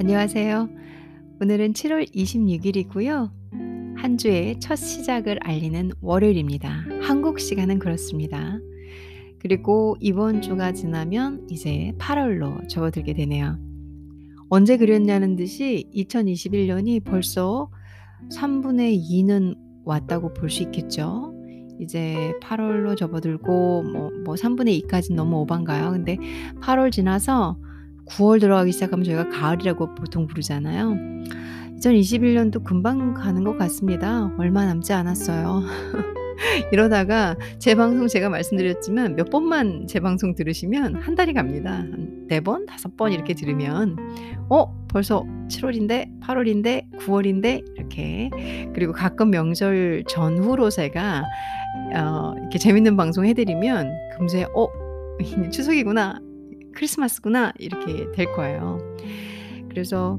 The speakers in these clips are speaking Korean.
안녕하세요. 오늘은 7월 26일이고요. 한 주의 첫 시작을 알리는 월요일입니다. 한국 시간은 그렇습니다. 그리고 이번 주가 지나면 이제 8월로 접어들게 되네요. 언제 그랬냐는 듯이 2021년이 벌써 3분의 2는 왔다고 볼 수 있겠죠. 이제 8월로 접어들고 뭐, 뭐 3분의 2까지 너무 오반가요? 근데 8월 지나서 9월 들어가기 시작하면 저희가 가을이라고 보통 부르잖아요. 2021년도 금방 가는 것 같습니다. 얼마 남지 않았어요. 이러다가 제 방송 제가 말씀드렸지만 몇 번만 제 방송 들으시면 한 달이 갑니다. 한 네 번, 다섯 번 이렇게 들으면 어, 벌써 7월인데, 8월인데, 9월인데 이렇게 그리고 가끔 명절 전후로 제가 어, 이렇게 재밌는 방송 해드리면 금세 어, 추석이구나, 크리스마스구나 이렇게 될 거예요. 그래서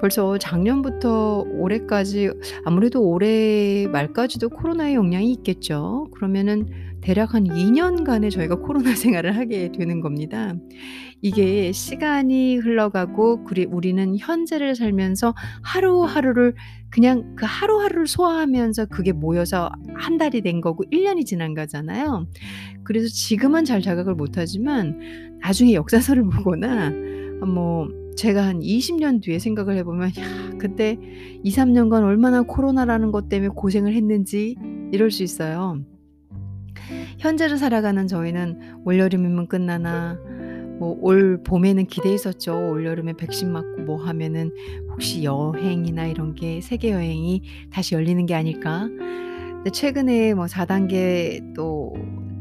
벌써 작년부터 올해까지 아무래도 올해 말까지도 코로나의 영향이 있겠죠. 그러면은 대략 한 2년간의 저희가 코로나 생활을 하게 되는 겁니다. 이게 시간이 흘러가고 우리는 현재를 살면서 하루하루를 그냥 그 하루하루를 소화하면서 그게 모여서 한 달이 된 거고 1년이 지난 거잖아요. 그래서 지금은 잘 자각을 못하지만 나중에 역사서를 보거나 뭐 제가 한 20년 뒤에 생각을 해보면 야 그때 2, 3년간 얼마나 코로나라는 것 때문에 고생을 했는지 이럴 수 있어요. 현재를 살아가는 저희는 올여름이면 끝나나 뭐 올 봄에는 기대했었죠. 올여름에 백신 맞고 뭐 하면은 혹시 여행이나 이런 게 세계 여행이 다시 열리는 게 아닐까? 근데 최근에 뭐 4단계 또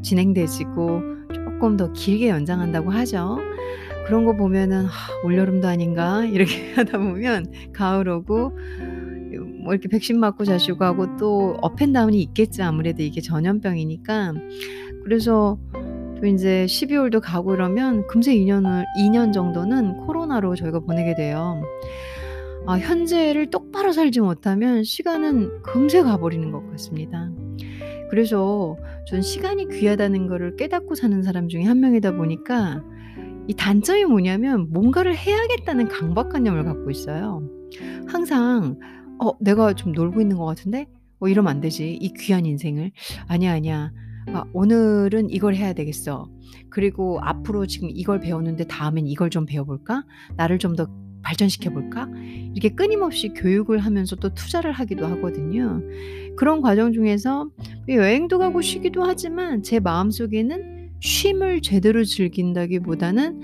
진행되지고 조금 더 길게 연장한다고 하죠. 그런 거 보면은 '아 올여름도 아닌가?' 이렇게 하다 보면 가을 오고 뭐 이렇게 백신 맞고 자시고 하고 또 업앤다운이 있겠죠. 아무래도 이게 전염병이니까. 그래서 또 인제 12 월도 가고 이러면 금세 2 년을 2년 정도는 코로나로 저희가 보내게 돼요. 아 현재를 똑바로 살지 못하면 시간은 금세 가버리는 것 같습니다. 그래서 전 시간이 귀하다는 거를 깨닫고 사는 사람 중에 한 명이다 보니까 이 단점이 뭐냐면 뭔가를 해야겠다는 강박관념을 갖고 있어요. 항상 ' 어 내가 좀 놀고 있는 것 같은데? 어 이러면 안 되지. 이 귀한 인생을. 아니야, 아니야. 아 오늘은 이걸 해야 되겠어. 그리고 앞으로 지금 이걸 배웠는데 다음엔 이걸 좀 배워 볼까? 나를 좀 더 발전시켜 볼까?' 이렇게 끊임없이 교육을 하면서 또 투자를 하기도 하거든요. 그런 과정 중에서 여행도 가고 쉬기도 하지만 제 마음속에는 쉼을 제대로 즐긴다기보다는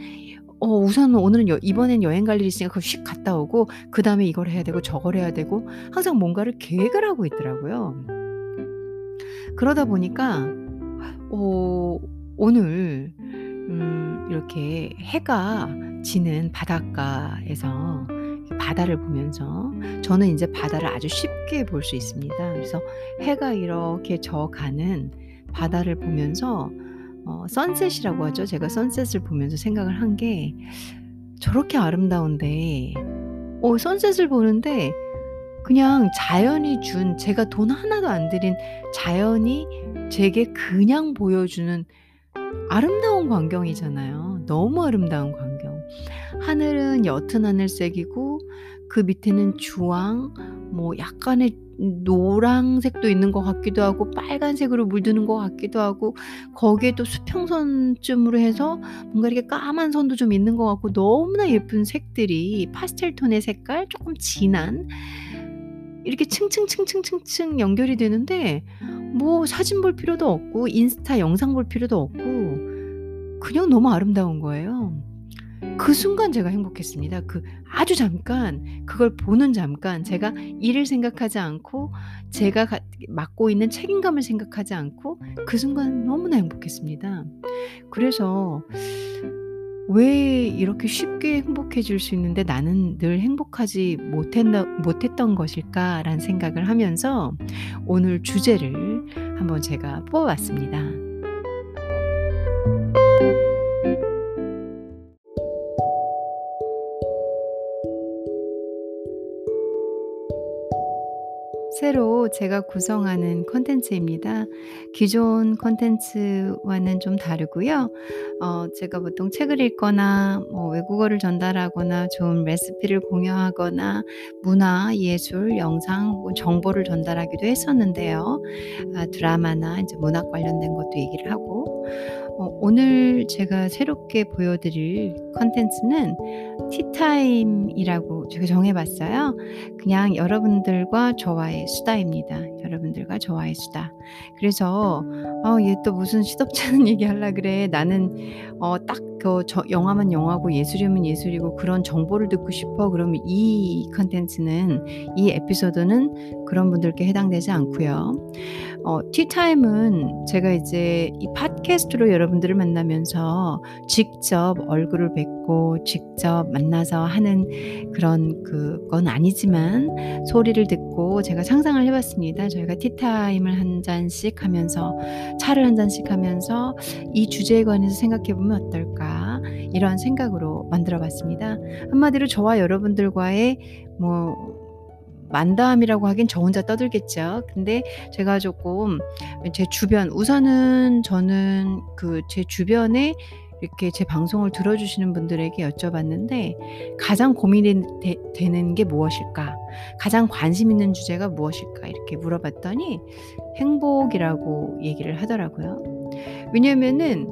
어 우선은 오늘은 여 이번엔 여행 갈 일이 있으니까 휙 갔다 오고 그 다음에 이걸 해야 되고 저걸 해야 되고 항상 뭔가를 계획을 하고 있더라고요. 그러다 보니까 어 오늘 음 이렇게 해가 지는 바닷가에서 바다를 보면서 저는 인제 바다를 아주 쉽게 볼 수 있습니다. 그래서 해가 이렇게 져 가는 바다를 보면서 어 선셋이라고 하죠. 제가 선셋을 보면서 생각을 한 게 저렇게 아름다운데 어 선셋을 보는데 그냥 자연이 준 제가 돈 하나도 안 들인 자연이 제게 그냥 보여주는 아름다운 광경이잖아요. 너무 아름다운 광경. 하늘은 옅은 하늘색이고 그 밑에는 주황 뭐 약간의 노란색도 있는 것 같기도 하고 빨간색으로 물드는 것 같기도 하고 거기에 또 수평선쯤으로 해서 뭔가 이렇게 까만 선도 좀 있는 것 같고 너무나 예쁜 색들이 파스텔 톤의 색깔 조금 진한 이렇게 층층층층층층 연결이 되는데 뭐 사진 볼 필요도 없고 인스타 영상 볼 필요도 없고 그냥 너무 아름다운 거예요. 그 순간 제가 행복했습니다. 그 아주 잠깐 그걸 보는 잠깐 제가 일을 생각하지 않고 제가 가 맡고 있는 책임감을 생각하지 않고 그 순간 너무나 행복했습니다. 그래서 '왜 이렇게 쉽게 행복해질 수 있는데 나는 늘 행복하지 못했나 못했던 것일까?'라는 생각을 하면서 오늘 주제를 한번 제가 뽑아 봤습니다. 새로 제가 구성하는 콘텐츠입니다. 기존 콘텐츠와는 좀 다르고요. 어 제가 보통 책을 읽거나 뭐 외국어를 전달하거나 좋은 레시피를 공유하거나 문화, 예술, 영상 정보를 전달하기도 했었는데요. 아 드라마나 인제 문학 관련된 것도 얘기를 하고 어 오늘 제가 새롭게 보여 드릴 콘텐츠는 티타임이라고 제가 정해 봤어요. 그냥 여러분들과 저와의 수다입니다. 여러분들과 저와의 수다. 그래서 '어 얘 또 무슨 시덥지 않은 얘기 하려 그래. 나는 어 딱그저 영화만 영화고 예술이면 예술이고 그런 정보를 듣고 싶어.' 그러면 이 콘텐츠는 이 에피소드는 그런 분들께 해당되지 않고요. 어 티타임은 제가 이제 이 팟캐스트로 여러분들을 만나면서 직접 얼굴을 뵙고 직접 만나서 하는 그런 그건 아니지만 소리를 듣고 제가 상상을 해 봤습니다. 저희가 티타임을 한 잔씩 하면서 차를 한 잔씩 하면서 '이 주제에 관해서 생각해 보면 어떨까?' 이런 생각으로 만들어 봤습니다. 한마디로 저와 여러분들과의 뭐 만담이라고 하긴 저 혼자 떠들겠죠. 근데 제가 쪼끔 제 주변 우선은 저는 그 제 주변에 이렇게 제 방송을 들어 주시는 분들에게 여쭤봤는데 "가장 고민이 되 되는 게 무엇일까? 가장 관심 있는 주제가 무엇일까?" 이렇게 물어봤더니 행복이라고 얘기를 하더라고요. 왜냐면은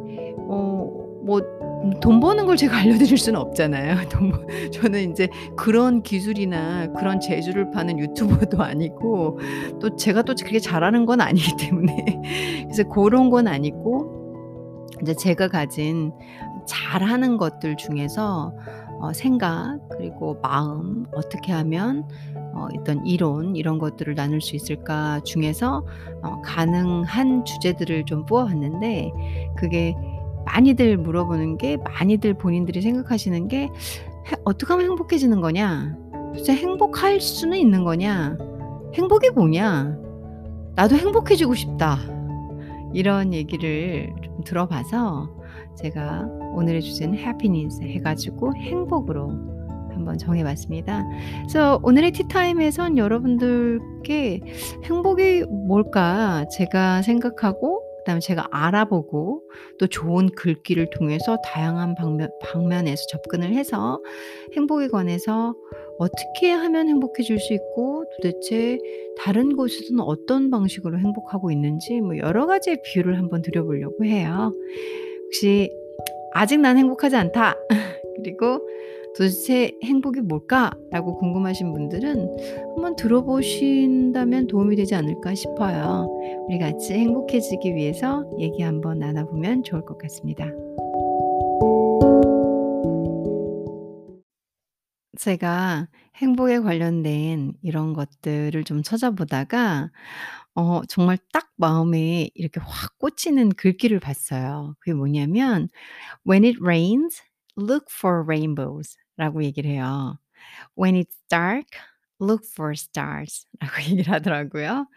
어뭐음 돈 버는 걸 제가 알려드릴 수는 없잖아요. 저는 인제 그런 기술이나 그런 재주를 파는 유튜버도 아니고 또 제가 또 그렇게 잘하는 건 아니기 때문에 그래서 고런 건 아니고 인제 제가 가진 잘하는 것들 중에서 어 생각 그리고 마음 어떻게 하면 어 어떤 이론 이런 것들을 나눌 수 있을까 중에서 어 가능한 주제들을 좀 뽑아 봤는데 그게 많이들 물어보는 게 많이들 본인들이 생각하시는 게해 '어떻게 하면 행복해지는 거냐? 도대체 행복할 수는 있는 거냐? 행복이 뭐냐? 나도 행복해지고 싶다.' 이런 얘기를 좀 들어 봐서 제가 오늘의 주제는 happiness 해 가지고 행복으로 한번 정해 봤습니다. 그래서 오늘의 티타임에선 여러분들께 행복이 뭘까 제가 생각하고 그다음에 제가 알아보고 또 좋은 글귀를 통해서 다양한 방면 방면에서 접근을 해서 행복에 관해서 어떻게 하면 행복해질 수 있고 도대체 다른 곳에서는 어떤 방식으로 행복하고 있는지 뭐 여러 가지의 비유를 한번 드려 보려고 해요. 혹시 '아직 난 행복하지 않다.' 그리고 ' 도대체 행복이 뭘까?'라고 궁금하신 분들은 한번 들어 보신다면 도움이 되지 않을까 싶어요. 우리 같이 행복해지기 위해서 얘기 한번 나눠 보면 좋을 것 같습니다. 제가 행복에 관련된 이런 것들을 좀 찾아보다가 어 정말 딱 마음에 이렇게 확 꽂히는 글귀를 봤어요. 그게 뭐냐면 "When it rains, look for rainbows." 라고 얘기를 해요. "When it's dark, look for stars." 라고 얘기를 하더라고요.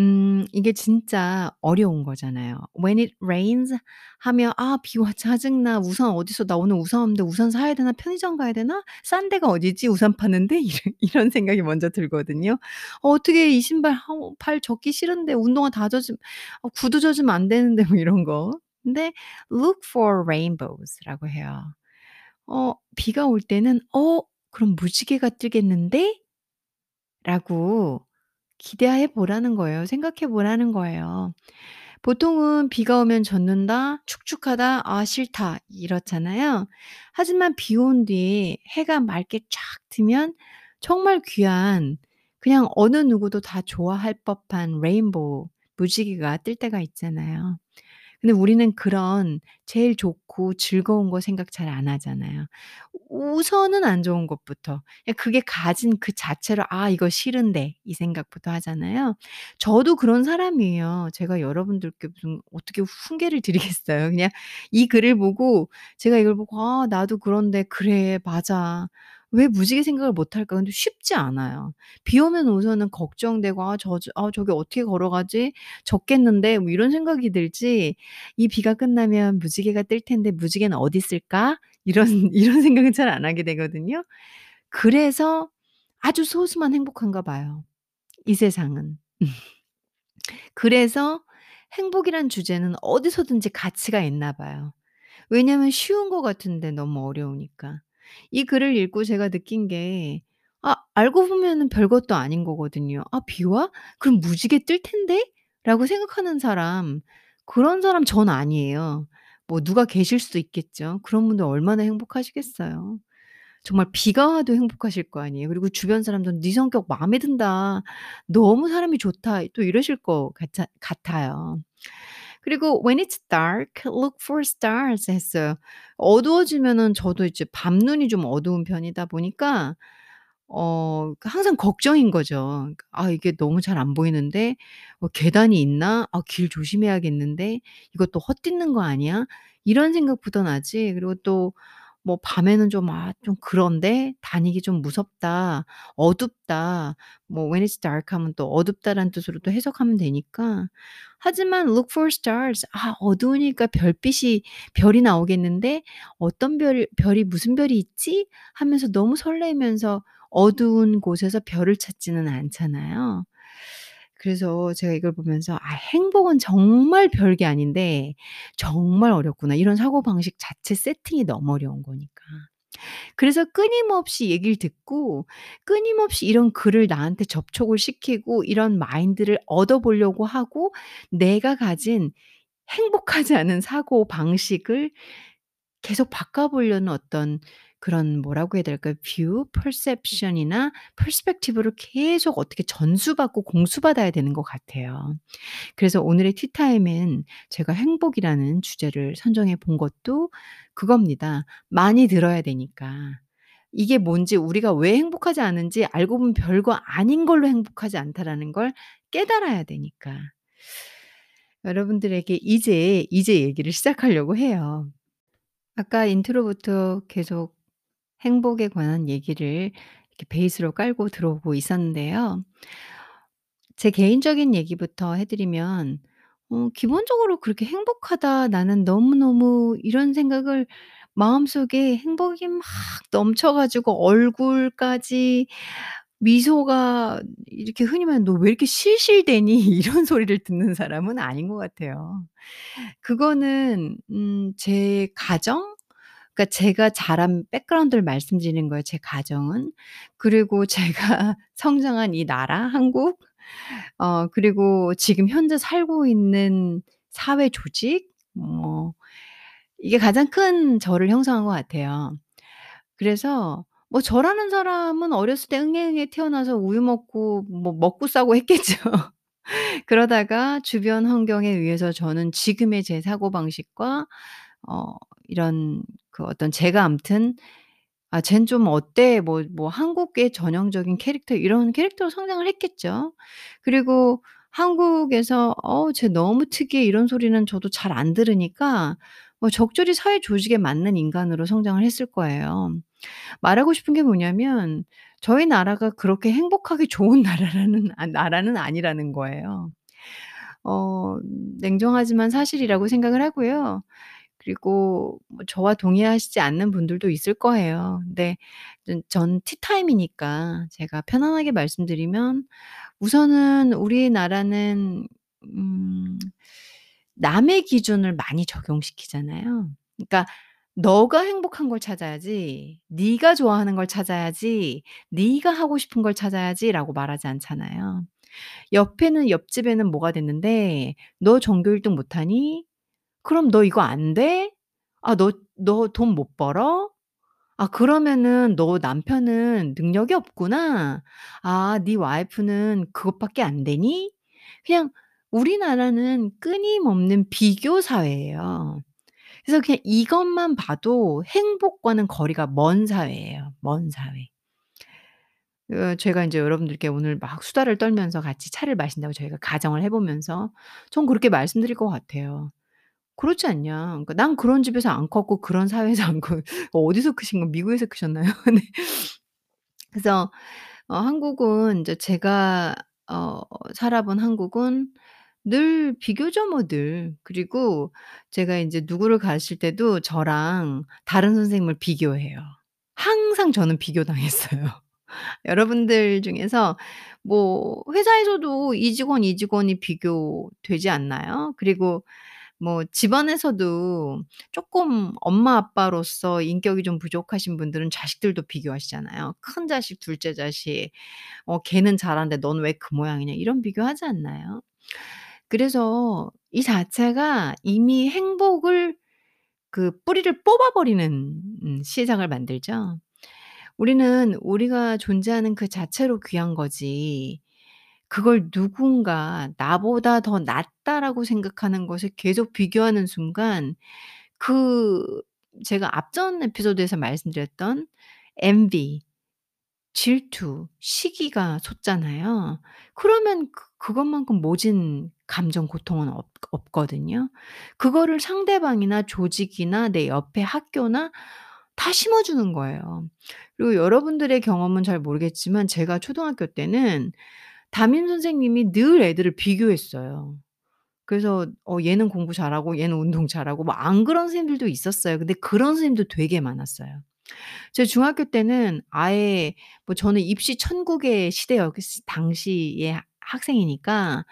음 이게 진짜 어려운 거잖아요. "When it rains." 하면 '아 비와 짜증나. 우산 어디서 나 오늘 우산 없는데 우산 사야 되나? 편의점 가야 되나? 싼 데가 어디지? 우산 파는데?' 이런 이런 생각이 먼저 들거든요. '어 어떻게 이 신발 어발 젖기 싫은데 운동화 다 젖으면 어 구두 젖으면 안 되는데.' 뭐 이런 거. 근데 "Look for rainbows." 라고 해요. 어 비가 올 때는 '어 그럼 무지개가 뜨겠는데?' 라고 기대해 보라는 거예요. 생각해 보라는 거예요. 보통은 '비가 오면 젖는다. 축축하다. 아 싫다.' 이렇잖아요. 하지만 비 온 뒤에 해가 맑게 쫙 뜨면 정말 귀한 그냥 어느 누구도 다 좋아할 법한 레인보우 무지개가 뜰 때가 있잖아요. 근데 우리는 그런 제일 좋고 즐거운 거 생각 잘 안 하잖아요. 우선은 안 좋은 것부터 그냥 그게 가진 그 자체로 '아 이거 싫은데.' 이 생각부터 하잖아요. 저도 그런 사람이에요. 제가 여러분들께 무슨 어떻게 훈계를 드리겠어요. 그냥 이 글을 보고 제가 이걸 보고 '아 나도 그런데 그래 맞아. 왜 무지개 생각을 못 할까?' 근데 쉽지 않아요. 비 오면 우선은 걱정되고 '아 저저아 저기 어떻게 걸어가지? 젖겠는데.' 뭐 이런 생각이 들지 '이 비가 끝나면 무지개가 뜰 텐데 무지개는 어디 있을까?' 이런 이런 생각은 잘 안 하게 되거든요. 그래서 아주 소수만 행복한가 봐요, 이 세상은. 그래서 행복이란 주제는 어디서든지 가치가 있나 봐요. 왜냐하면 쉬운 것 같은데 너무 어려우니까. 이 글을 읽고 제가 느낀 게 아 알고 보면은 별것도 아닌 거거든요. '아 비 와? 그럼 무지개 뜰 텐데?'라고 생각하는 사람 그런 사람 전 아니에요. 뭐 누가 계실 수도 있겠죠. 그런 분들 얼마나 행복하시겠어요. 정말 비가 와도 행복하실 거 아니에요. 그리고 주변 사람들은 "네 성격 마음에 든다. 너무 사람이 좋다." 또 이러실 것 같아 같아요. 그리고 "When it's dark, look for stars." 했어요. 어두워지면은 저도 이제 밤눈이 좀 어두운 편이다 보니까 어그 항상 걱정인 거죠. '아 이게 너무 잘 안 보이는데 어 계단이 있나? 아 길 조심해야겠는데? 또 헛디는 거 아니야?' 이런 생각부터 나지 그리고 또 뭐 밤에는 좀 '아 좀 그런데 다니기 좀 무섭다. 어둡다.' 뭐 "When it's dark." 하면 또 어둡다라는 뜻으로 또 해석하면 되니까. 하지만 "Look for stars." 아 어두우니까 별빛이 별이 나오겠는데 '어떤 별 별이 무슨 별이 있지?' 하면서 너무 설레면서 어두운 곳에서 별을 찾지는 않잖아요. 그래서 제가 이걸 보면서 '아 행복은 정말 별게 아닌데 정말 어렵구나.' 이런 사고방식 자체 세팅이 너무 어려운 거니까. 그래서 끊임없이 얘기를 듣고 끊임없이 이런 글을 나한테 접촉을 시키고 이런 마인드를 얻어보려고 하고 내가 가진 행복하지 않은 사고 방식을 계속 바꿔보려는 어떤 그런 뭐라고 해야 될까요? view, perception이나 perspective를 계속 어떻게 전수받고 공수받아야 되는 것 같아요. 그래서 오늘의 tea time엔 제가 행복이라는 주제를 선정해 본 것도 그겁니다. 많이 들어야 되니까. 이게 뭔지 우리가 왜 행복하지 않은지 알고 보면 별거 아닌 걸로 행복하지 않다라는 걸 깨달아야 되니까. 여러분들에게 이제, 이제 얘기를 시작하려고 해요. 아까 intro부터 계속 행복에 관한 얘기를 이렇게 베이스로 깔고 들어오고 있었는데요. 제 개인적인 얘기부터 해 드리면 어 기본적으로 그렇게 '행복하다. 나는 너무너무' 이런 생각을 마음속에 행복이 막 넘쳐 가지고 얼굴까지 미소가 이렇게 흔히 말하는 "너 왜 이렇게 실실대니?" 이런 소리를 듣는 사람은 아닌 것 같아요. 그거는 음 제 가정 그러니까 제가 자란 백그라운드를 말씀드리는 거예요 제 가정은. 그리고 제가 성장한 이 나라 한국 어 그리고 지금 현재 살고 있는 사회 조직 뭐 이게 가장 큰 저를 형성한 것 같아요. 그래서 뭐 저라는 사람은 어렸을 때 흥해흥해 태어나서 우유 먹고 뭐 먹고 싸고 했겠죠. 그러다가 주변 환경에 의해서 저는 지금의 제 사고방식과 어 이런 그 어떤 제가 아무튼 '아 쟨 좀 어때?' 뭐 뭐 한국의 전형적인 캐릭터 이런 캐릭터로 성장을 했겠죠. 그리고 한국에서 '어 쟤 너무 특이해.' 이런 소리는 저도 잘 안 들으니까 뭐 적절히 사회 조직에 맞는 인간으로 성장을 했을 거예요. 말하고 싶은 게 뭐냐면 저희 나라가 그렇게 행복하기 좋은 나라라는 아 나라는 아니라는 거예요. 어 냉정하지만 사실이라고 생각을 하고요. 그리고 뭐 저와 동의하시지 않는 분들도 있을 거예요. 근데 전전 티타임이니까 제가 편안하게 말씀드리면 우선은 우리나라는 음 남의 기준을 많이 적용시키잖아요. 그러니까 "너가 행복한 걸 찾아야지. 네가 좋아하는 걸 찾아야지. 네가 하고 싶은 걸 찾아야지."라고 말하지 않잖아요. 옆에는 옆집에는 뭐가 됐는데 "너 전교 1등 못하니? 그럼 너 이거 안 돼? 아 너 너 돈 못 벌어? 아 그러면은 너 남편은 능력이 없구나. 아 네 와이프는 그것밖에 안 되니?" 그냥 우리나라는 끊임없는 비교 사회예요. 그래서 그냥 이것만 봐도 행복과는 거리가 먼 사회예요, 먼 사회. 어 제가 인제 여러분들께 오늘 막 수다를 떨면서 같이 차를 마신다고 저희가 가정을 해 보면서 전 그렇게 말씀드릴 것 같아요. 그렇지 않냐. 그러니까 "난 그런 집에서 안 컸고 그런 사회에서 안 커" 어디서 크신 거 미국에서 크셨나요? 네. 그래서 어 한국은 인제 제가 어 살아본 한국은 늘 비교죠 뭐 늘. 그리고 제가 인제 누구를 가르칠 때도 저랑 다른 선생님을 비교해요. 항상 저는 비교당했어요. 여러분들 중에서 뭐 회사에서도 이 직원, 이 직원이 비교되지 않나요? 그리고 뭐 집안에서도 쪼끔 엄마 아빠로서 인격이 좀 부족하신 분들은 자식들도 비교하시잖아요. 큰 자식, 둘째 자식. 어 "걔는 잘하는데 넌 왜 그 모양이냐." 이런 비교하지 않나요? 그래서 이 자체가 이미 행복을 그 뿌리를 뽑아 버리는 음 시장을 만들죠. 우리는 우리가 존재하는 그 자체로 귀한 거지 그걸 누군가 '나보다 더 낫다.'라고 생각하는 것을 계속 비교하는 순간 그 제가 앞전 에피소드에서 말씀드렸던 envy, 질투, 시기가 솟잖아요. 그러면 그 그것만큼 모진 감정 고통은 없 없거든요. 그거를 상대방이나 조직이나 내 옆에 학교나 다 심어 주는 거예요. 그리고 여러분들의 경험은 잘 모르겠지만 제가 초등학교 때는 담임 선생님이 늘 애들을 비교했어요. 그래서 어 얘는 공부 잘하고 얘는 운동 잘하고 뭐 안 그런 선생님들도 있었어요. 근데 그런 선생님도 되게 많았어요. 제 중학교 때는 아예 뭐 저는 입시 천국의 시대였 당시의 하 학생이니까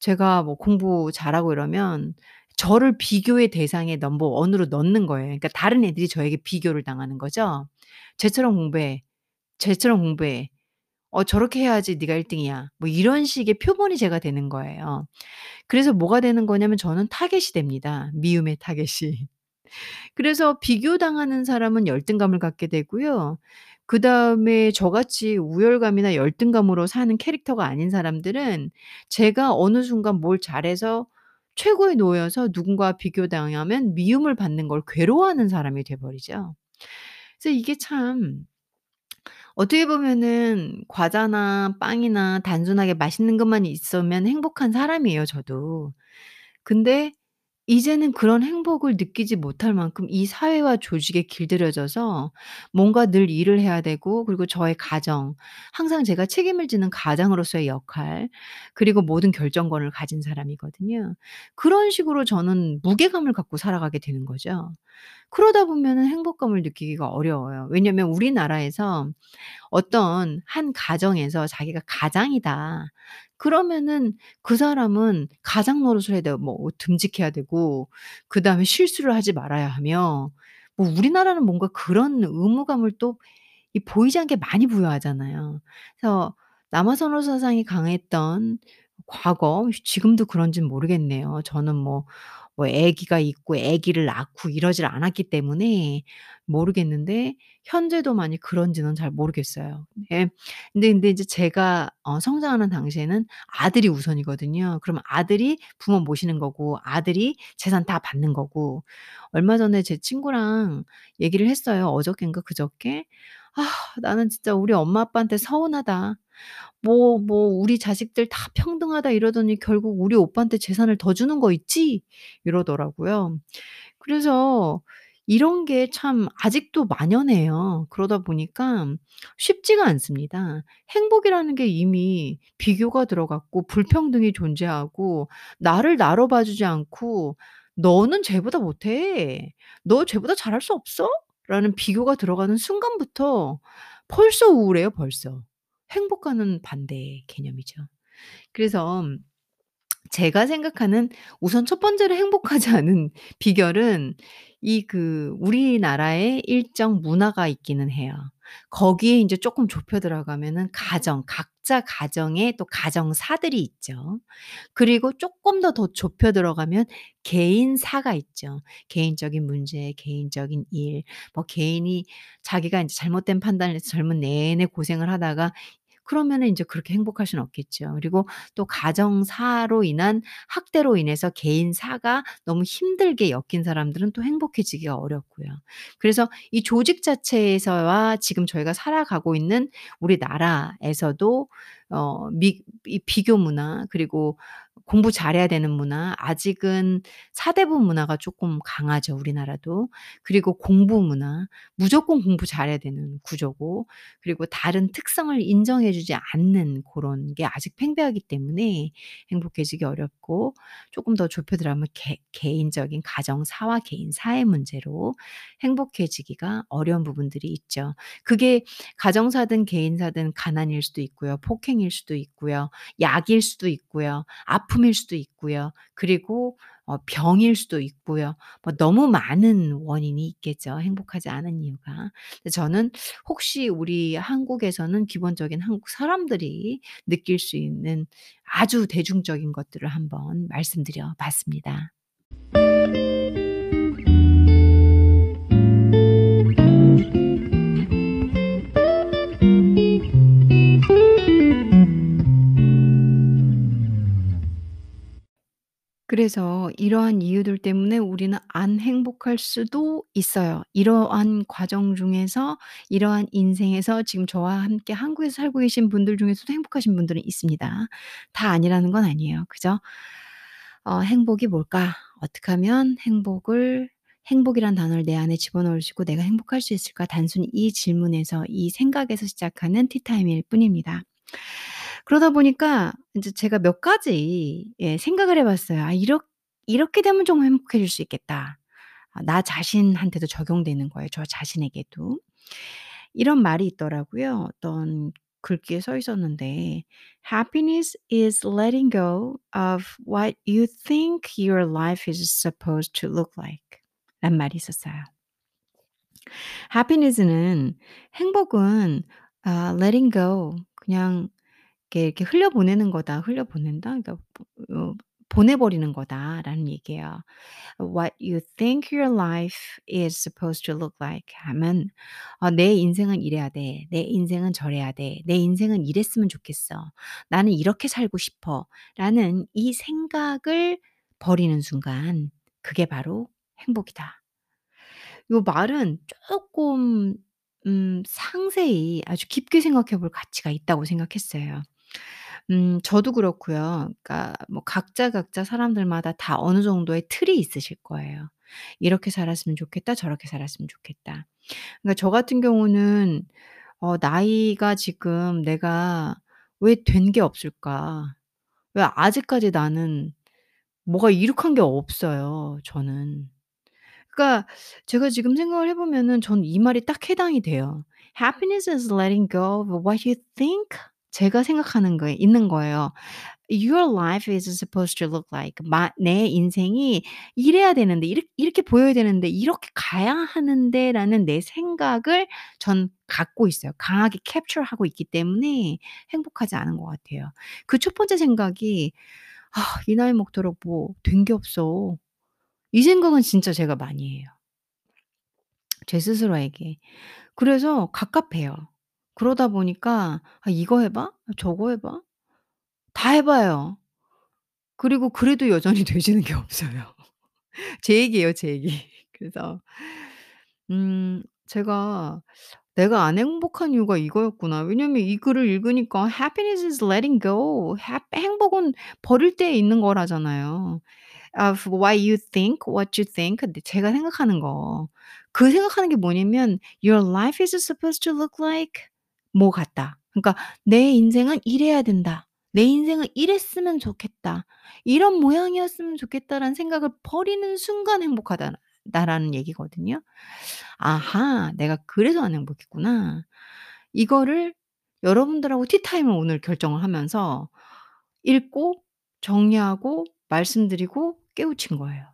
제가 뭐 공부 잘하고 이러면 저를 비교의 대상의 넘버 1 으로 넣는 거예요. 그러니까 다른 애들이 저에게 비교를 당하는 거죠. "쟤처럼 공부해. 쟤처럼 공부해. 어 저렇게 해야지 네가 1 등이야." 뭐 이런 식의 표본이 제가 되는 거예요. 그래서 뭐가 되는 거냐면 저는 타겟이 됩니다, 미움의 타겟이. 그래서 비교당하는 사람은 열등감을 갖게 되고요. 그다음에 저같이 우열감이나 열등감으로 사는 캐릭터가 아닌 사람들은 제가 어느 순간 뭘 잘해서 최고에 놓여서 누군가와 비교당하면 미움을 받는 걸 괴로워하는 사람이 돼 버리죠. 그래서 이게 참 어떻게 보면은 과자나 빵이나 단순하게 맛있는 것만 있으면 행복한 사람이에요 저도. 근데 이제는 그런 행복을 느끼지 못할 만큼 이 사회와 조직에 길들여져서 뭔가 늘 일을 해야 되고 그리고 저의 가정 항상 제가 책임을 지는 가장으로서의 역할 그리고 모든 결정권을 가진 사람이거든요. 그런 식으로 저는 무게감을 갖고 살아가게 되는 거죠. 그러다 보면은 행복감을 느끼기가 어려워요. 왜냐면 우리나라에서 어떤 한 가정에서 자기가 가장이다. 그러면은 그 사람은 가장 노릇을 해야 돼요. 뭐 듬직해야 되고 그다음에 실수를 하지 말아야 하며 뭐 우리나라는 뭔가 그런 의무감을 또 이 보이지 않게 많이 부여하잖아요. 그래서 남아선호 사상이 강했던 과거 지금도 그런진 모르겠네요. 저는 뭐 뭐 아기가 있고 아기를 낳고 이러질 않았기 때문에 모르겠는데 현재도 만약 그런지는 잘 모르겠어요. 예. 근데 근데 이제 제가 어 성장하는 당시에는 아들이 우선이거든요. 그러면 아들이 부모 모시는 거고 아들이 재산 다 받는 거고 얼마 전에 제 친구랑 얘기를 했어요. 어저껜가 그저께. " 아 나는 진짜 우리 엄마 아빠한테 서운하다. 뭐 뭐 우리 자식들 다 평등하다 이러더니 결국 우리 오빠한테 재산을 더 주는 거 있지?" 이러더라고요. 그래서 이런 게 참 아직도 만연해요. 그러다 보니까 쉽지가 않습니다. 행복이라는 게 이미 비교가 들어갔고 불평등이 존재하고 나를 나로 봐 주지 않고 "너는 쟤보다 못해. 너 쟤보다 잘할 수 없어?" 라는 비교가 들어가는 순간부터 벌써 우울해요 벌써. 행복과는 반대의 개념이죠. 그래서 제가 생각하는 우선 첫 번째로 행복하지 않은 비결은 이 그 우리나라의 일정 문화가 있기는 해요. 거기에 인제 쪼끔 좁혀 들어가면은 가정 각자 가정에 또 가정사들이 있죠. 그리고 쪼끔 더더 좁혀 들어가면 개인사가 있죠. 개인적인 문제, 개인적인 일 뭐 개인이 자기가 인제 잘못된 판단을 해서 젊은 내내 고생을 하다가 그러면은 인제 그렇게 행복할 수는 없겠죠. 그리고 또 가정사로 인한 학대로 인해서 개인사가 너무 힘들게 엮인 사람들은 또 행복해지기가 어렵고요. 그래서 이 조직 자체에서와 지금 저희가 살아가고 있는 우리나라에서도 어 미 이 비교 문화 그리고 공부 잘해야 되는 문화 아직은 사대부 문화가 쪼끔 강하죠 우리나라도. 그리고 공부 문화 무조건 공부 잘해야 되는 구조고 그리고 다른 특성을 인정해 주지 않는 고런 게 아직 팽배하기 때문에 행복해지기 어렵고 쪼끔 더 좁혀 들어가면 개 개인적인 가정사와 개인사의 문제로 행복해지기가 어려운 부분들이 있죠. 그게 가정사든 개인사든 가난일 수도 있고요. 폭행일 수도 있고요. 약일 수도 있고요. 아픔일 아픔일 수도 있고요. 그리고 어 병일 수도 있고요. 뭐 너무 많은 원인이 있겠죠, 행복하지 않은 이유가. 저는 혹시 우리 한국에서는 기본적인 한국 사람들이 느낄 수 있는 아주 대중적인 것들을 한번 말씀드려 봤습니다. 그래서 이러한 이유들 때문에 우리는 안 행복할 수도 있어요. 이러한 과정 중에서 이러한 인생에서 지금 저와 함께 한국에서 살고 계신 분들 중에서도 행복하신 분들은 있습니다. 다 아니라는 건 아니에요. 그죠? 어 '행복이 뭘까? 어떻게 하면 행복을 행복이란 단어를 내 안에 집어넣을 수 있고 내가 행복할 수 있을까?' 단순히 이 질문에서 이 생각에서 시작하는 티타임일 뿐입니다. 그러다 보니까 인제 제가 몇 가지 예 생각을 해 봤어요. '아 이렇 이렇게 되면 좀 행복해질 수 있겠다.' 아 나 자신한테도 적용되는 거예요, 저 자신에게도. 이런 말이 있더라고요. 어떤 글귀에 써 있었는데 "Happiness is letting go of what you think your life is supposed to look like." 라는 말이 있었어요. happiness는 행복은 아 letting go 그냥 이렇게, 이렇게 흘려보내는 거다. 흘려보낸다? 그러니까 어 '보내버리는 거다.'라는 얘기예요. "What you think your life is supposed to look like." 하면 어 '내 인생은 이래야 돼. 내 인생은 저래야 돼. 내 인생은 이랬으면 좋겠어. 나는 이렇게 살고 싶어.'라는 이 생각을 버리는 순간 그게 바로 행복이다. 요 말은 쪼끔 음 상세히 아주 깊게 생각해 볼 가치가 있다고 생각했어요. 음 저도 그렇고요. 그러니까 뭐 각자, 각자 사람들마다 다 어느 정도의 틀이 있으실 거예요. '이렇게 살았으면 좋겠다. 저렇게 살았으면 좋겠다.' 그러니까 저 같은 경우는 어 나이가 지금 '내가 왜 된 게 없을까? 왜 아직까지 나는 뭐가 이룩한 게 없어요, 저는.' 그러니까 제가 지금 생각을 해 보면은 전 이 말이 딱 해당이 돼요. "Happiness is letting go of what you think." 제가 생각하는 거에 있는 거예요. "Your life is supposed to look like." 마 내 인생이 이래야 되는데 이렇 이렇게 보여야 되는데 이렇게 가야 하는데라는 내 생각을 전 갖고 있어요. 강하게 capture하고 있기 때문에 행복하지 않은 것 같아요. 그 첫 번째 생각이 '아 이 나이 먹도록 뭐 된 게 없어.' 이 생각은 진짜 제가 많이 해요. 제 스스로에게. 그래서 갑갑해요. 그러다 보니까 '아 이거 해 봐. 저거 해 봐.' 다 해 봐요. 그리고 그래도 여전히 되지는 게 없어요. 제 얘기예요, 제 얘기. 그래서 음 제가 '내가 안 행복한 이유가 이거였구나.' 왜냐면 이 글을 읽으니까 "Happiness is letting go." 해 행복은 버릴 때 있는 거라잖아요. of what you think, what you think. 근데 제가 생각하는 거. 그 생각하는 게 뭐냐면 "Your life is supposed to look like" 뭐 같다. 그러니까 '내 인생은 이래야 된다. 내 인생은 이랬으면 좋겠다. 이런 모양이었으면 좋겠다.'라는 생각을 버리는 순간 행복하다 다라는 얘기거든요. '아하 내가 그래서 안 행복했구나.' 이거를 여러분들하고 티타임을 오늘 결정을 하면서 읽고 정리하고 말씀드리고 깨우친 거예요.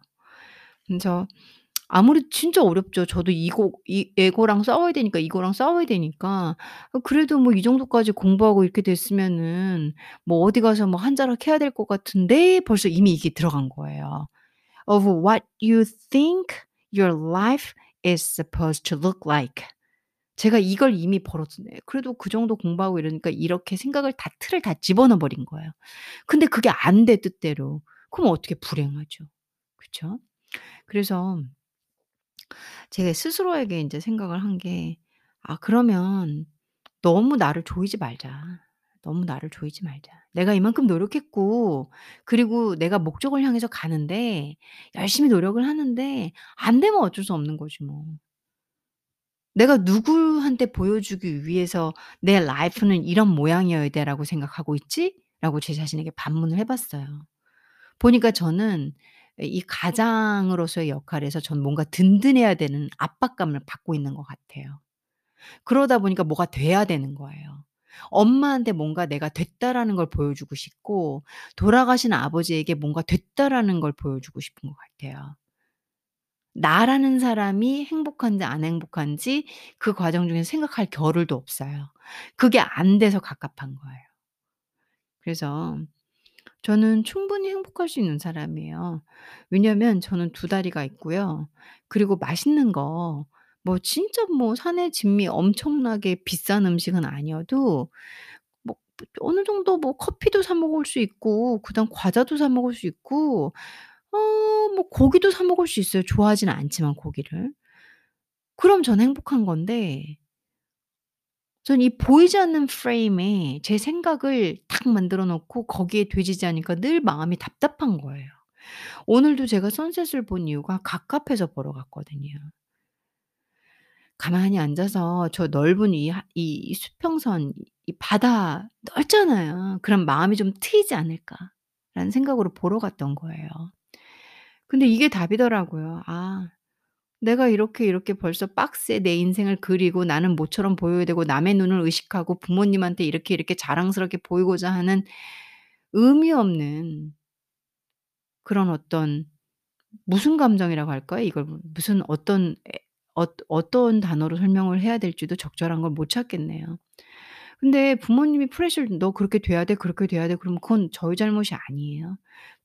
그래서 아무래도 진짜 어렵죠. 저도 이거 이 예거랑 싸워야 되니까 이거랑 싸워야 되니까 어 그래도 뭐 이 정도까지 공부하고 이렇게 됐으면은 뭐 어디 가서 뭐 한자락 해야 될 것 같은데 벌써 이미 이게 들어간 거예요. of what you think your life is supposed to look like. 제가 이걸 이미 벌었네. 그래도 그 정도 공부하고 이러니까 이렇게 생각을 다 틀을 다 집어넣어 버린 거예요. 근데 그게 안 돼 뜻대로. 그럼 어떻게 불행하죠. 그쵸? 그래서 제 스스로에게 인제 생각을 한 게 '아 그러면 너무 나를 조이지 말자. 너무 나를 조이지 말자. 내가 이만큼 노력했고 그리고 내가 목적을 향해서 가는데 열심히 노력을 하는데 안 되면 어쩔 수 없는 거지 뭐.' '내가 누구한테 보여주기 위해서 내 라이프는 이런 모양이어야 돼.'라고 생각하고 있지?'라고 제 자신에게 반문을 해 봤어요. 보니까 저는 이 가장으로서의 역할에서 저는 뭔가 든든해야 되는 압박감을 받고 있는 것 같아요. 그러다 보니까 뭐가 돼야 되는 거예요. 엄마한테 뭔가 내가 됐다라는 걸 보여주고 싶고 돌아가신 아버지에게 뭔가 됐다라는 걸 보여주고 싶은 것 같아요. 나라는 사람이 행복한지 안 행복한지 그 과정 중에서 생각할 겨를도 없어요. 그게 안 돼서 갑갑한 거예요. 그래서 저는 충분히 행복할 수 있는 사람이에요. 왜냐면 저는 두 다리가 있고요. 그리고 맛있는 거 뭐 진짜 뭐 산의 진미 엄청나게 비싼 음식은 아니어도 뭐 어느 정도 뭐 커피도 사 먹을 수 있고 그다음 과자도 사 먹을 수 있고 어 뭐 고기도 사 먹을 수 있어요, 좋아하지는 않지만 고기를. 그럼 전 행복한 건데 전 이 보이지 않는 프레임에 제 생각을 딱 만들어 놓고 거기에 뒤지지 않으니까 늘 마음이 답답한 거예요. 오늘도 제가 선셋을 본 이유가 갑갑해서 보러 갔거든요. 가만히 앉아서 저 넓은 이하이 수평선 이 바다 넓잖아요. '그럼 마음이 좀 트이지 않을까.'라는 생각으로 보러 갔던 거예요. 근데 이게 답이더라고요. '아 내가 이렇게, 이렇게 벌써 박스에 내 인생을 그리고 나는 모처럼 보여야 되고 남의 눈을 의식하고 부모님한테 이렇게, 이렇게 자랑스럽게 보이고자 하는 의미 없는' '그런 어떤' 무슨 감정이라고 할까요? 이걸 무슨 어떤 에어 어떤 단어로 설명을 해야 될지도 적절한 걸 못 찾겠네요. 근데 부모님이 프레셔를 "너 그렇게 돼야 돼. 그렇게 돼야 돼." 그러면 그건 저희 잘못이 아니에요.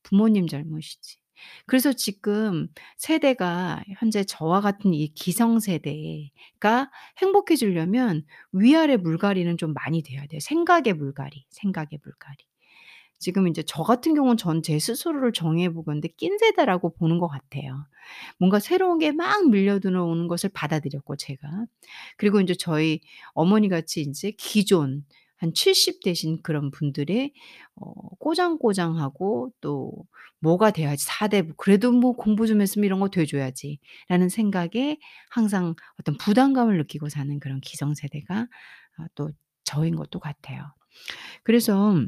부모님 잘못이지. 그래서 지금 세대가 현재 저와 같은 이 기성세대가 행복해지려면 위아래 물갈이는 좀 많이 돼야 돼요. 생각의 물갈이, 생각의 물갈이. 지금 인제 저 같은 경우는 전 제 스스로를 정의해 보건데 낀 세대라고 보는 것 같아요. 뭔가 새로운 게 막 밀려 들어오는 것을 받아들였고 제가. 그리고 인제 저희 어머니 같이 인제 기존 한 70 되신 그런 분들의 어 꼬장꼬장하고 또 '뭐가 돼야지 4대 그래도 뭐 공부 좀 했으면 이런 거 돼 줘야지.'라는 생각에 항상 어떤 부담감을 느끼고 사는 그런 기성세대가 아또 저인 것도 같아요. 그래서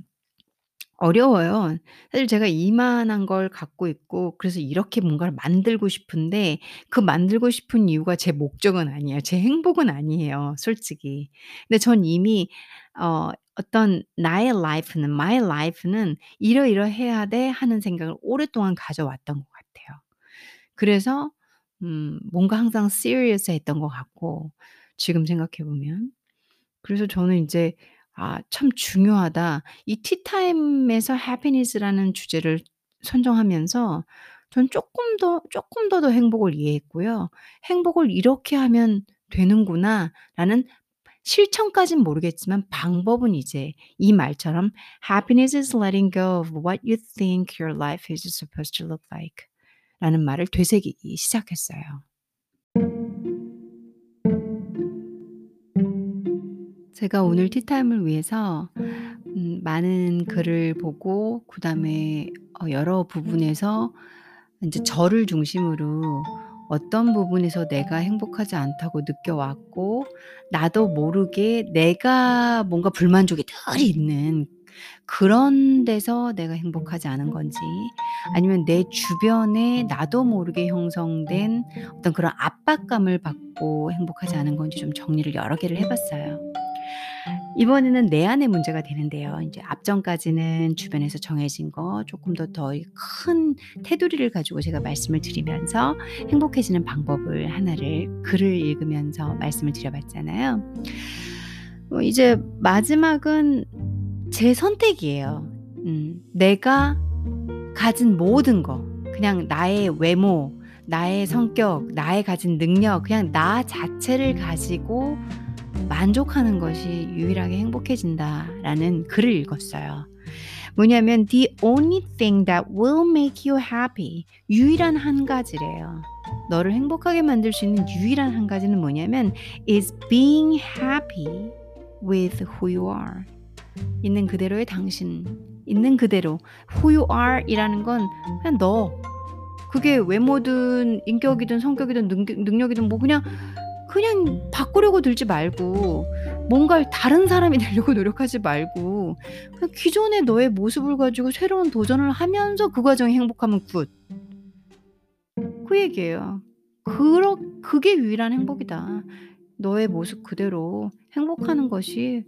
어려워요. 사실 제가 이만한 걸 갖고 있고 그래서 이렇게 뭔가를 만들고 싶은데 그 만들고 싶은 이유가 제 목적은 아니에요. 제 행복은 아니에요 솔직히. 근데 전 이미 어 어떤 '나의 라이프는 my life는 이러이러해야 돼.' 하는 생각을 오랫동안 가져왔던 것 같아요. 그래서 음 뭔가 항상 시리어스했던 것 같고 지금 생각해 보면. 그래서 저는 인제 ' 아 참 중요하다.' 이 티타임에서 해피니스라는 주제를 선정하면서 전 쪼끔 더 쪼끔 더 더 행복을 이해했고요. '행복을 이렇게 하면 되는구나.'라는 실천까진 모르겠지만 방법은 이제 이 말처럼 "Happiness is letting go of what you think your life is supposed to look like." 라는 말을 되새기기 시작했어요. 제가 오늘 티타임을 위해서 음 많은 글을 보고 그다음에 어 여러 부분에서 인제 저를 중심으로 어떤 부분에서 내가 행복하지 않다고 느껴왔고 나도 모르게 내가 뭔가 불만족이 늘 있는 그런 데서 내가 행복하지 않은 건지 아니면 내 주변에 나도 모르게 형성된 어떤 그런 압박감을 받고 행복하지 않은 건지 좀 정리를 여러 개를 해 봤어요. 이번에는 내 안의 문제가 되는데요. 인제 앞전까지는 주변에서 정해진 거 쪼끔 더더 큰 테두리를 가지고 제가 말씀을 드리면서 행복해지는 방법을 하나를 글을 읽으면서 말씀을 드려 봤잖아요. 어 이제 마지막은 제 선택이에요. 음 내가 가진 모든 거 그냥 나의 외모, 나의 성격, 나의 가진 능력 그냥 나 자체를 가지고 만족하는 것이 유일하게 행복해진다라는 글을 읽었어요. 뭐냐면 "The only thing that will make you happy." 유일한 한 가지래요. 너를 행복하게 만들 수 있는 유일한 한 가지는 뭐냐면 "is being happy with who you are." 있는 그대로의 당신, 있는 그대로 who you are 이라는 건 그냥 너. 그게 외모든 인격이든 성격이든 능력이든 뭐 그냥 그냥 바꾸려고 들지 말고 뭔가를 다른 사람이 되려고 노력하지 말고 기존의 너의 모습을 가지고 새로운 도전을 하면서 그 과정이 행복하면 good. 그 얘기예요. 그러 그게 유일한 행복이다. 너의 모습 그대로 행복하는 것이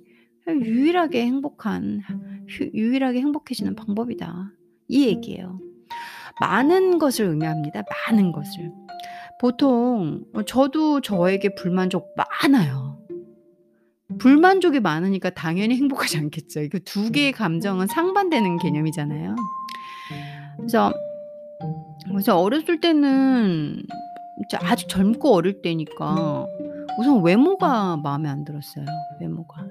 유일하게 행복한 휴 유일하게 행복해지는 방법이다. 이 얘기예요. 많은 것을 의미합니다, 많은 것을. 보통 어 저도 저에게 불만족 많아요. 불만족이 많으니까 당연히 행복하지 않겠죠. 이거 두 개의 감정은 상반되는 개념이잖아요. 그래서 그래서 어렸을 때는 아주 젊고 어릴 때니까 우선 외모가 마음에 안 들었어요, 외모가.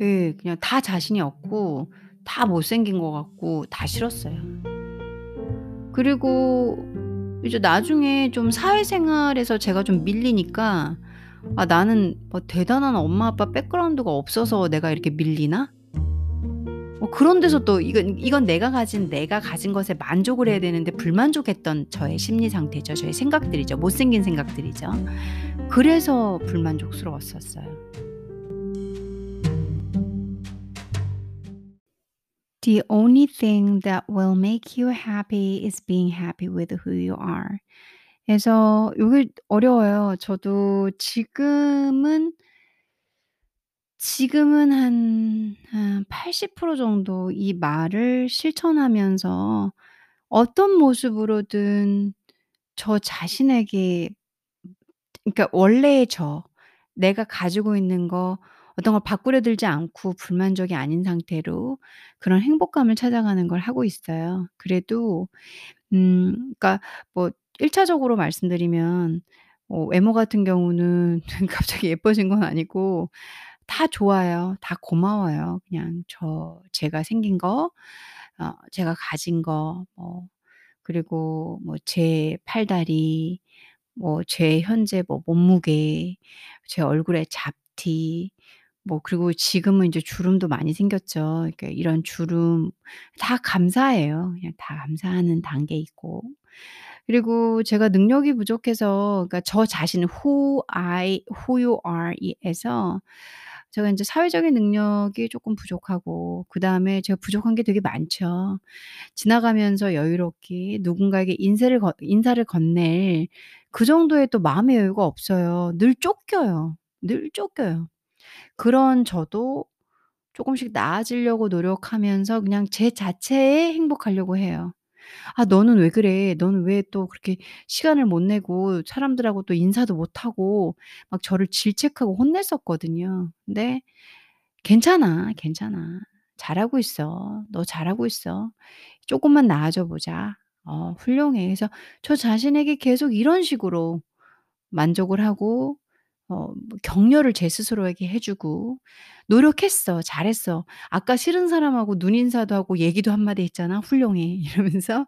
예. 그냥 다 자신이 없고 다 못생긴 것 같고 다 싫었어요. 그리고 이제 나중에 좀 사회생활에서 제가 좀 밀리니까 '아 나는 뭐 대단한 엄마 아빠 백그라운드가 없어서 내가 이렇게 밀리나?' 뭐 그런 데서 또 이건 이건 내가 가진 내가 가진 것에 만족을 해야 되는데 불만족했던 저의 심리 상태죠. 저의 생각들이죠. 못생긴 생각들이죠. 그래서 불만족스러웠었어요. The only thing that will make you happy is being happy with who you are. 그래서 요게 어려워요. 저도 지금은 지금은 한 한 80% 정도 이 말을 실천하면서 어떤 모습으로든 저 자신에게 그러니까 원래의 저 내가 가지고 있는 거 어떤 걸 바꾸려 들지 않고 불만족이 아닌 상태로 그런 행복감을 찾아가는 걸 하고 있어요. 그래도 음 그러니까 뭐 1 차적으로 말씀드리면 어 외모 같은 경우는 갑자기 예뻐진 건 아니고 다 좋아요. 다 고마워요. 그냥 저 제가 생긴 거 어 제가 가진 거 뭐 그리고 뭐 제 팔다리 뭐 제 현재 뭐 몸무게 제 얼굴의 잡티 뭐 그리고 지금은 인제 주름도 많이 생겼죠. 그러니까 이런 주름 다 감사해요. 그냥 다 감사하는 단계에 있고. 그리고 제가 능력이 부족해서 그러니까 저 자신 who I who you are 이 에서 제가 인제 사회적인 능력이 쪼끔 부족하고 그다음에 제가 부족한 게 되게 많죠. 지나가면서 여유롭게 누군가에게 인세를 건 인사를 건넬 그 정도의 또 마음의 여유가 없어요. 늘 쫓겨요. 늘 쫓겨요. 그런 저도 쪼끔씩 나아지려고 노력하면서 그냥 제 자체에 행복하려고 해요. '아 너는 왜 그래? 너는 왜 또 그렇게 시간을 못 내고 사람들하고 또 인사도 못 하고' 막 저를 질책하고 혼냈었거든요. 근데 "괜찮아, 괜찮아. 잘하고 있어. 너 잘하고 있어. 쪼끔만 나아져 보자. 어 훌륭해." 그래서 저 자신에게 계속 이런 식으로 만족을 하고 어뭐 격려를 제 스스로에게 해 주고 "노력했어. 잘했어. 아까 싫은 사람하고 눈 인사도 하고 얘기도 한마디 했잖아. 훌륭해." 이러면서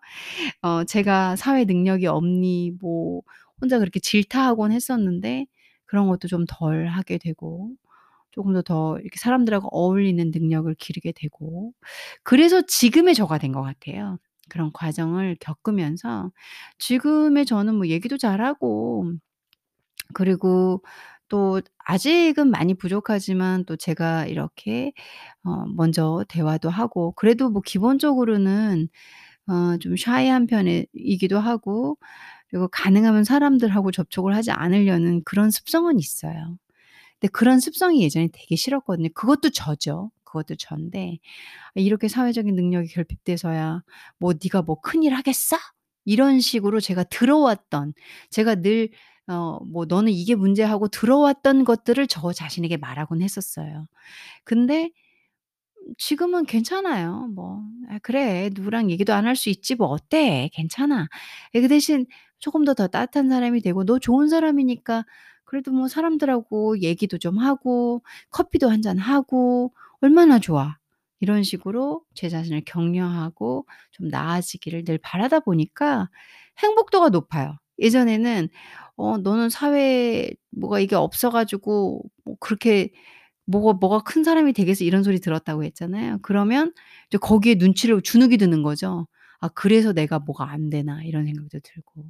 어 제가 사회 능력이 없니 뭐 혼자 그렇게 질타하곤 했었는데 그런 것도 좀 덜 하게 되고 쪼금 더 더 이렇게 사람들하고 어울리는 능력을 기르게 되고 그래서 지금의 저가 된 것 같아요. 그런 과정을 겪으면서 지금의 저는 뭐 얘기도 잘하고 그리고 또 아직은 많이 부족하지만 또 제가 이렇게 어 먼저 대화도 하고 그래도 뭐 기본적으로는 어좀 shy한 편에 이기도 하고 그리고 가능하면 사람들하고 접촉을 하지 않으려는 그런 습성은 있어요. 근데 그런 습성이 예전에 되게 싫었거든요. 그것도 저죠. 그것도 저인데 이렇게 사회적인 능력이 결핍돼서야 "뭐 네가 뭐 큰일 하겠어?" 이런 식으로 제가 들어왔던 제가 늘 어 뭐 "너는 이게 문제야." 하고 들어왔던 것들을 저 자신에게 말하곤 했었어요. 근데 지금은 괜찮아요. 뭐 '아 그래. 누구랑 얘기도 안 할 수 있지 뭐 어때? 괜찮아.' 예그 대신 쪼금 더 더 따뜻한 사람이 되고 "너 좋은 사람이니까 그래도 뭐 사람들하고 얘기도 좀 하고 커피도 1잔 하고 얼마나 좋아." 이런 식으로 제 자신을 격려하고 좀 나아지기를 늘 바라다 보니까 행복도가 높아요. 예전에는 " 어 너는 사회에 뭐가 이게 없어 가지고 뭐 그렇게 뭐가 뭐가 큰 사람이 되겠어." 이런 소리 들었다고 했잖아요. 그러면 이제 거기에 눈치를 주눅이 드는 거죠. '아 그래서 내가 뭐가 안 되나.' 이런 생각도 들고.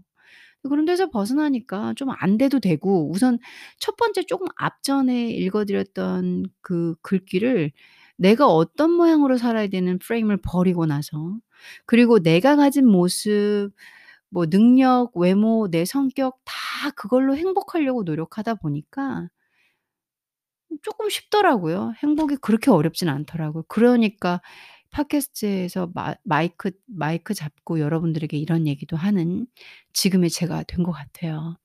그런 데서 벗어나니까 좀 안 돼도 되고 우선 첫 번째 쪼금 앞전에 읽어 드렸던 그 글귀를 내가 어떤 모양으로 살아야 되는 프레임을 버리고 나서 그리고 내가 가진 모습 뭐 능력, 외모, 내 성격 다 그걸로 행복하려고 노력하다 보니까 쪼끔 쉽더라고요. 행복이 그렇게 어렵진 않더라고요. 그러니까 팟캐스트에서 마 마이크 마이크 잡고 여러분들에게 이런 얘기도 하는 지금의 제가 된 것 같아요.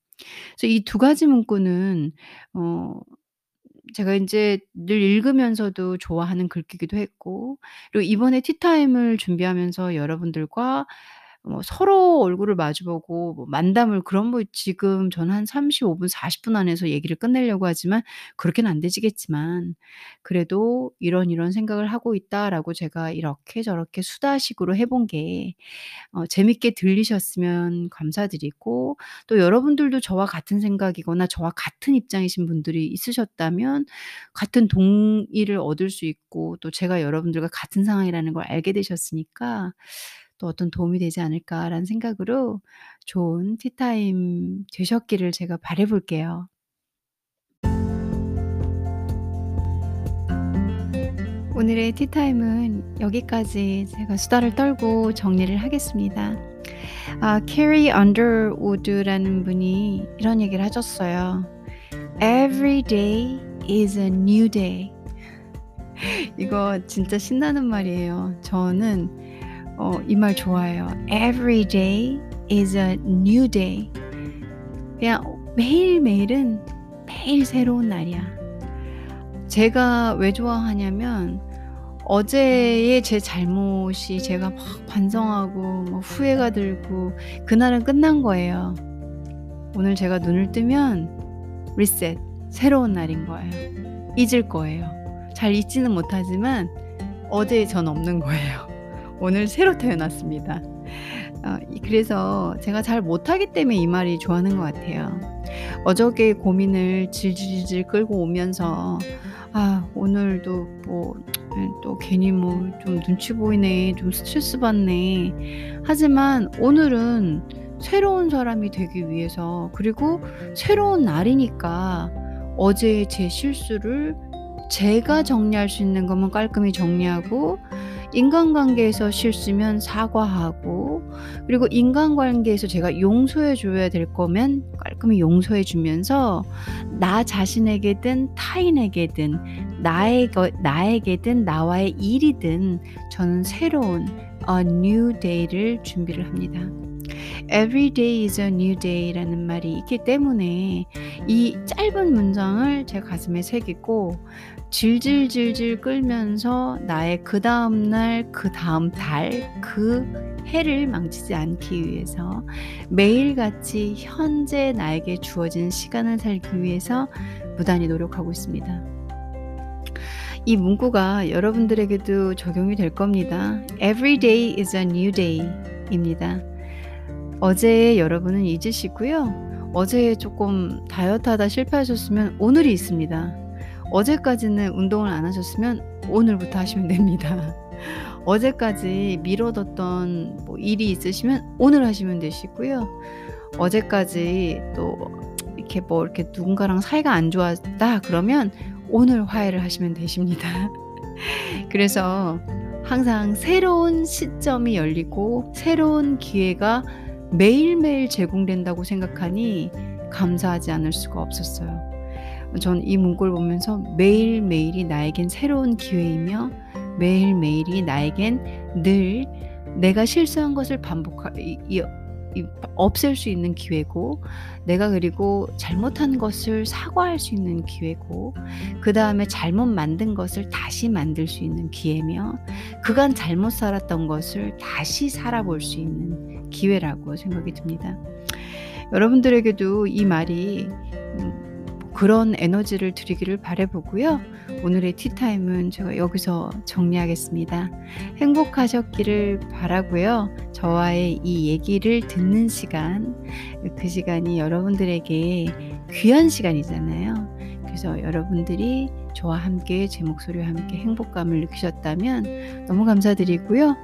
그래서 이 두 가지 문구는 어 제가 인제 늘 읽으면서도 좋아하는 글귀기도 했고 그리고 이번에 티타임을 준비하면서 여러분들과 뭐 서로 얼굴을 마주 보고 뭐 만담을 그런 뭐 지금 저는 한 35분 40분 안에서 얘기를 끝내려고 하지만 그렇게는 안 되시겠지만 그래도 "이런 이런 생각을 하고 있다."라고 제가 이렇게 저렇게 수다식으로 해본 게 어 재밌게 들리셨으면 감사드리고 또 여러분들도 저와 같은 생각이거나 저와 같은 입장이신 분들이 있으셨다면 같은 동의를 얻을 수 있고 또 제가 여러분들과 같은 상황이라는 걸 알게 되셨으니까 또 '어떤 도움이 되지 않을까.'라는 생각으로 좋은 티타임 되셨기를 제가 바라 볼게요. 오늘의 티타임은 여기까지 제가 수다를 떨고 정리를 하겠습니다. 아 캐리 언더우드라는 분이 이런 얘기를 하셨어요. "Every day is a new day." 이거 진짜 신나는 말이에요. 저는 어 이 말 좋아해요. "Every day is a new day." 그냥 매일매일은 매일 새로운 날이야. 제가 왜 좋아하냐면 어제의 제 잘못이 제가 막 반성하고 뭐 후회가 들고 그날은 끝난 거예요. 오늘 제가 눈을 뜨면 리셋 새로운 날인 거예요. 잊을 거예요. 잘 잊지는 못하지만 어제의 전 없는 거예요. 오늘 새로 태어났습니다. 어이 그래서 제가 잘 못하기 때문에 이 말이 좋아하는 것 같아요. 어저께 고민을 질질질 끌고 오면서 '아 오늘도 뭐예또 괜히 뭐 좀 눈치 보이네. 좀 스트레스 받네.' 하지만 오늘은 새로운 사람이 되기 위해서 그리고 새로운 날이니까 어제의 제 실수를 제가 정리할 수 있는 것만 깔끔히 정리하고 인간관계에서 실수면 사과하고 그리고 인간관계에서 제가 용서해 줘야 될 거면 깔끔히 용서해 주면서 나 자신에게든 타인에게든 나에 나에게든 나와의 일이든 저는 새로운 a new day를 준비를 합니다. Every day is a new day라는 말이 있기 때문에 이 짧은 문장을 제 가슴에 새기고 질질질질 끌면서 나의 그 다음 날, 그 다음 달, 그 해를 망치지 않기 위해서 매일같이 현재 나에게 주어진 시간을 살기 위해서 무단히 노력하고 있습니다. 이 문구가 여러분들에게도 적용이 될 겁니다. Every day is a new day 입니다. 어제의 여러분은 잊으시고요. 어제 조금 다이어트 하다 실패하셨으면 오늘이 있습니다. 어제까지는 운동을 안 하셨으면 오늘부터 하시면 됩니다. 어제까지 미뤄뒀던 뭐 일이 있으시면 오늘 하시면 되시고요. 어제까지 또 이렇게 뭐 이렇게 누군가랑 사이가 안 좋았다 그러면 오늘 화해를 하시면 되십니다. 그래서 항상 새로운 시점이 열리고 새로운 기회가 매일매일 제공된다고 생각하니 감사하지 않을 수가 없었어요. 전 이 문구를 보면서 매일매일이 나에겐 새로운 기회이며 매일매일이 나에겐 늘 내가 실수한 것을 반복하 없앨 수 있는 기회고 내가 그리고 잘못한 것을 사과할 수 있는 기회고 그 다음에 잘못 만든 것을 다시 만들 수 있는 기회며 그간 잘못 살았던 것을 다시 살아볼 수 있는 기회라고 생각이 듭니다. 여러분들에게도 이 말이 음, 그런 에너지를 드리기를 바라보고요. 오늘의 티타임은 제가 여기서 정리하겠습니다. 행복하셨기를 바라고요. 저와의 이 얘기를 듣는 시간, 그 시간이 여러분들에게 귀한 시간이잖아요. 그래서 여러분들이 저와 함께 제 목소리와 함께 행복감을 느끼셨다면 너무 감사드리고요.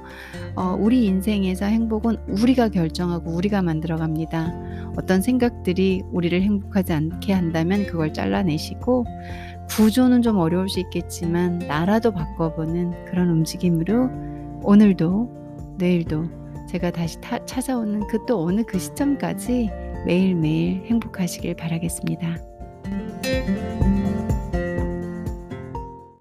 어, 우리 인생에서 행복은 우리가 결정하고 우리가 만들어 갑니다. 어떤 생각들이 우리를 행복하지 않게 한다면 그걸 잘라내시고 구조는 좀 어려울 수 있겠지만 나라도 바꿔보는 그런 움직임으로 오늘도 내일도 제가 다시 타, 찾아오는 그 또 어느 그 시점까지 매일매일 행복하시길 바라겠습니다.